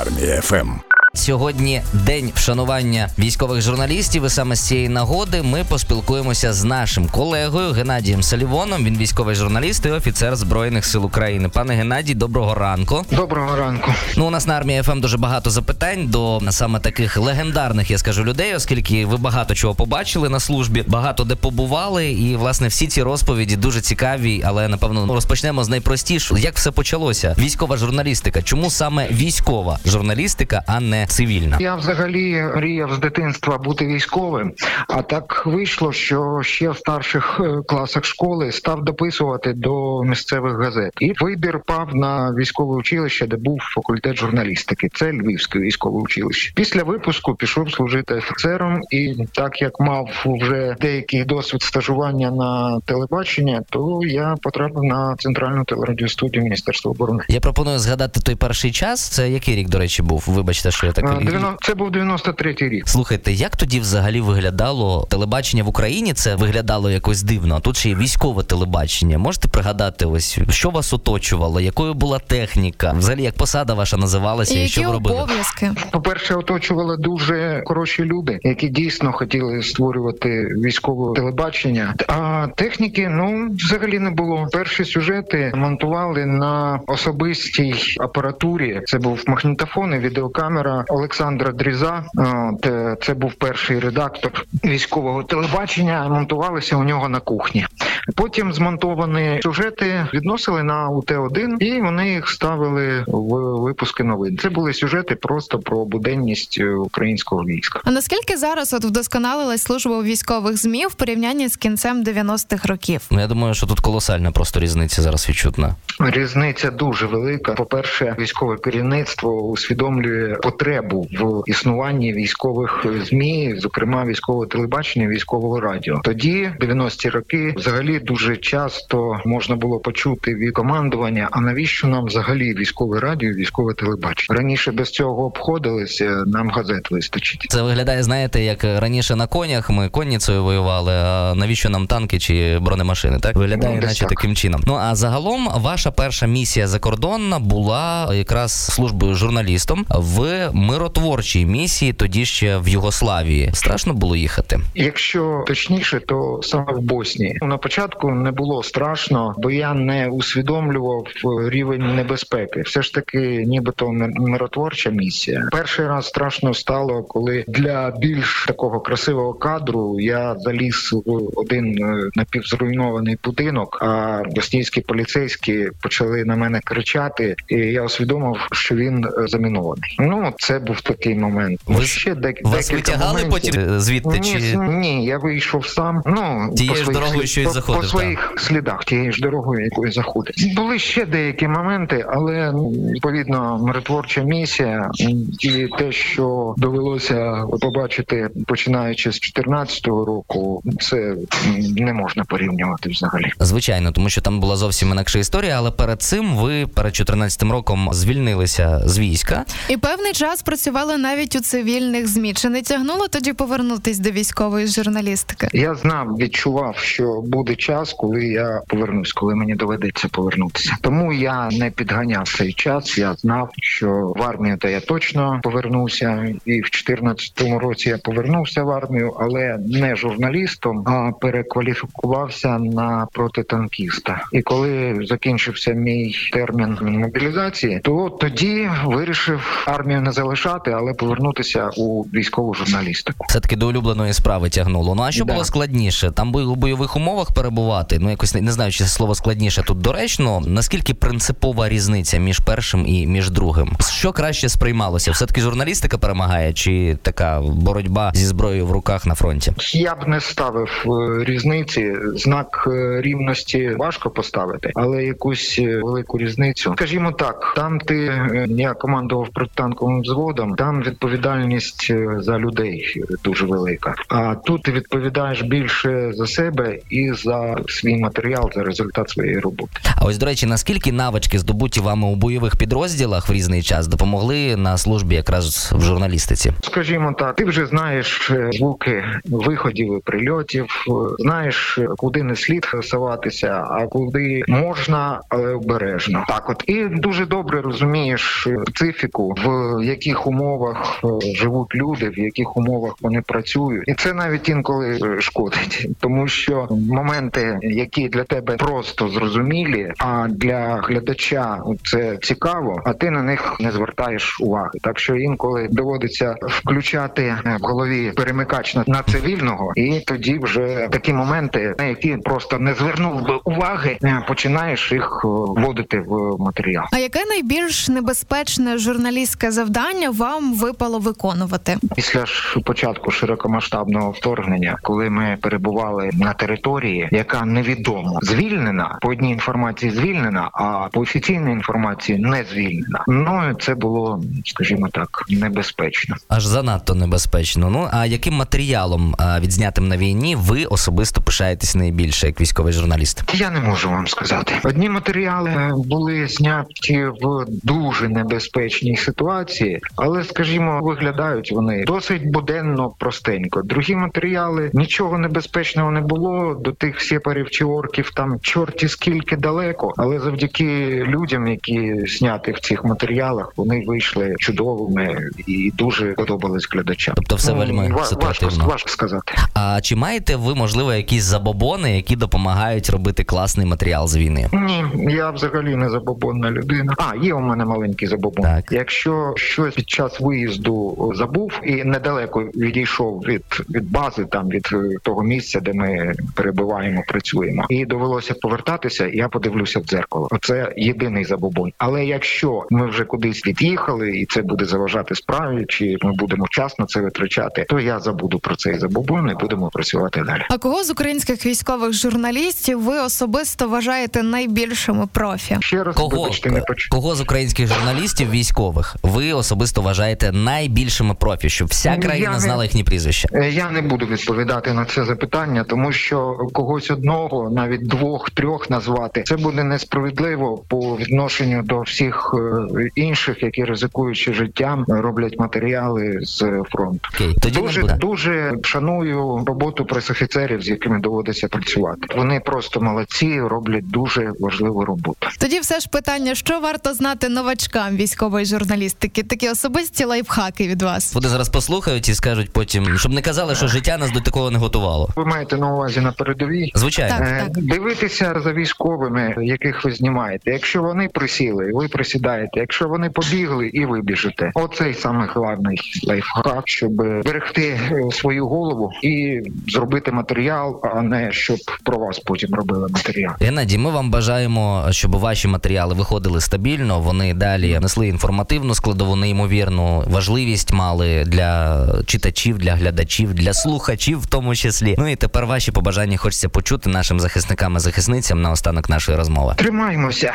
Армія ФМ. Сьогодні день вшанування військових журналістів. І саме з цієї нагоди ми поспілкуємося з нашим колегою Геннадієм Салівоном. Він військовий журналіст і офіцер збройних сил України. Пане Геннадій, доброго ранку. Доброго ранку. Ну у нас на армії FM дуже багато запитань до саме таких легендарних, я скажу, людей, оскільки ви багато чого побачили на службі, багато де побували, і власне всі ці розповіді дуже цікаві. Але напевно розпочнемо з найпростішого. Як все почалося? Військова журналістика. Чому саме військова журналістика, а не цивільна? Я взагалі мріяв з дитинства бути військовим, а так вийшло, що ще в старших е, класах школи став дописувати до місцевих газет. І вибір пав на військове училище, де був факультет журналістики. Це Львівське військове училище. Після випуску пішов служити офіцером, і так як мав вже деякий досвід стажування на телебачення, то я потрапив на центральну телерадіостудію Міністерства оборони. Я пропоную згадати той перший час. Це який рік, до речі, був? Вибачте, що я так 90 Це був 93-й рік. Слухайте, як тоді взагалі виглядало телебачення в Україні? Це виглядало якось дивно. А тут ще є військове телебачення. Можете пригадати, ось що вас оточувало, якою була техніка? Взагалі, як посада ваша називалася, і, І що ви робили? обов'язки? По-перше, оточували дуже хороші люди, які дійсно хотіли створювати військове телебачення. А техніки ну взагалі не було. Перші сюжети монтували на особистій апаратурі. Це був магнітофон і відеокамера Олександра Дріза. От, е, Це був перший редактор військового телебачення. Монтувалися у нього на кухні. Потім змонтовані сюжети відносили на УТ-1 і вони їх ставили в випуски новин. Це були сюжети просто про буденність е, українського війська. А наскільки зараз от вдосконалилась служба у військових змі в порівнянні з кінцем 90-х років? Ну я думаю, що тут колосальна просто різниця зараз відчутна. Різниця дуже велика. По перше, військове керівництво усвідомлює потребу в існуванні військових змі, зокрема військового телебачення, військового радіо. Тоді, 90-ті роки, взагалі дуже часто можна було почути від командування. А навіщо нам взагалі військове радіо, військове телебачення? Раніше без цього обходилися. Нам газет вистачить. Це виглядає, знаєте, як раніше на конях ми конницею воювали. А навіщо нам танки чи бронемашини? Так виглядає, Ну, наче так. таким чином. Ну а загалом ваша перша місія закордонна була якраз службою журналістом в миротворчій місії, тоді ще в Югославії. Страшно було їхати. Якщо точніше, то саме в Боснії на початку не було страшно, бо я не усвідомлював рівень небезпеки. Все ж таки, нібито мир- миротворча місія. Перший раз страшно стало, коли для більш такого красивого кадру я заліз в один е, напівзруйнований будинок. А боснійські поліцейські почали на мене кричати, і я усвідомив, що він е, замінований. Ну це був такий момент. Ви- Ще дек- Вас витягали моментів. потім е, звідти? Ні, Чи ні, я вийшов сам. Ну Тією по ж дорогою, слід- що й по, заходив, по своїх слідах, тією ж дорогою, якою заходить. Були ще деякі моменти, але відповідно миротворча місія і те, що довелося побачити, починаючи з 14-го року, це не можна порівнювати взагалі. Звичайно, тому що там була зовсім інакша історія, але перед цим ви перед 14 роком звільнилися з війська. І певний час працювали навіть у цивільних змі. Чи не тягнуло тоді повернутись до військової журналістики? Я знав, відчував, що буде час, коли я повернусь, коли мені доведеться повернутися. Тому я не підганяв цей час. Я знав, що в армію то я точно повернуся, і в 2014 році я повернувся в армію, але не журналістом, а перекваліфікувався на протитанкіста. І коли закінчився мій термін мобілізації, то тоді вирішив армію не залишати, але повернутися у військову журналістику. Все таки до улюбленої справи тягнуло. Ну а що Да. було складніше? Там у бойових умовах перебувати? Ну якось не, не знаю, чи слово складніше тут доречно. Наскільки принципова різниця між першим і між другим? Що краще сприймалося? Все таки журналістика перемагає, чи така боротьба зі зброєю в руках на фронті? Я б не ставив е, різниці. Знак е, рівності важко поставити, але якусь е, велику різницю. Скажімо так, там ти я командував протитанковим взводом, там відповідальність за людей дуже велика. А тут ти відповідаєш більше за себе і за свій матеріал, за результат своєї роботи. А ось до речі, наскільки навички здобуті вами у бойових підрозділах в різний час допомогли на службі якраз в журналістиці? Скажімо так, ти вже знаєш е, звуки виходів і прильотів, е, знаєш, куди не слід хасуватися, а куди можна, але обережно. Так, от і дуже добре розумієш специфіку, в яких умовах е, живуть люди, в яких умовах вони працюють, і це навіть інколи шкодить, тому що моменти, які для тебе просто зрозумілі, а для глядача це цікаво, а ти на них не звертаєш уваги. Так що інколи доводиться включати в голові перемикач на, цивільного, і тоді вже такі моменти, на які просто не звернув би уваги, починаєш їх е, вводити в матеріал. А яке найбільш небезпечне журналістське завдання вам випало виконувати після ж початку широкомасштабного вторгнення, коли ми перебували на території, яка невідомо звільнена по одній інформації звільнена, а по офіційній інформації не звільнена. Ну це було, скажімо так, небезпечно. Аж занадто небезпечно. Ну а яким матеріалом відзнятим на війні ви особисто пишаєтесь найбільше як військовий журналіст? Я не можу вам сказати. Одні матеріали були зняті в дуже небезпечній ситуації, але, скажімо, виглядають вони досить буденно простенько. Другі матеріали нічого небезпечного не було до тих сепарів чи орків. Там чорті скільки далеко, але завдяки людям, які зняти в цих матеріалах, вони вийшли чудовими і дуже подобались глядачам. Тобто, все вельми ну, ситуативно. Важко, важко сказати. А чи маєте ви можливо якісь забобони, які допомагають робити класний матеріал з війни? Ні, я взагалі не забобонна людина. А є у мене маленький забобон. Так. Якщо щось під час виїзду забув і недалеко відійшов від від бази, там від е, того місця, де ми перебуваємо, працюємо, і довелося повертатися, я подивлюся в дзеркало. Оце єдиний забобон. Але якщо ми вже кудись від'їхали, і це буде заважати справі, чи ми будемо вчасно це витрачати, то я забуду про цей забобон і будемо працювати далі. А кого з українських військових журналістів ви особисто вважаєте найбільшими профі? Ще раз Кого, вибачте, не поч... кого з українських журналістів військових ви особисто вважаєте найбільшими профі, щоб вся Ну, країна я не- знала їхні прізвища? Е, Я не буду відповідати на це запитання, тому що когось одного, навіть двох, трьох назвати це буде несправедливо по відношенню до всіх е, інших, які ризикуючи життям, роблять матеріали з фронту. Окей, тоді Дуже буде. дуже шаную роботу пресофіцерів, з якими доводиться працювати. Вони просто молодці, роблять дуже важливу роботу. Тоді все ж питання, що варто знати новачкам військової журналістики? Такі особисті лайфхаки від вас. Вони зараз послухають і скажуть потім, щоб не казали, що життя нас до такого не готувало. Ви маєте на увазі на передовій. Звичайно, Так. Е, Дивитися за військовими, яких ви знімаєте. Якщо вони присіли, ви присідаєте. Якщо вони побігли, і ви біжите. Оцей саме головний лайфхак, щоб берегти е, свою голову і зробити матеріал, а не щоб про вас потім робили матеріал. Геннадій, ми вам бажаємо, щоб ваші матеріали виходили стабільно. Вони далі несли інформативну складову, неймовірну важливість мали для читачів, для глядачів, для слухачів, в тому числі. Ну і тепер ваші побажання хочеться почути нашим захисникам і захисницям на останок нашої розмови. Тримаємося,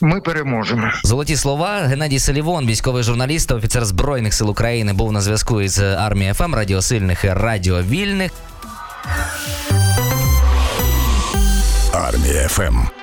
ми переможемо. Золоті слова. Геннадій Селівон, військовий журналіст, та офіцер збройних сил України, був на зв'язку із армією FM, Радіо сильних і Радіо Вільних. Армія FM.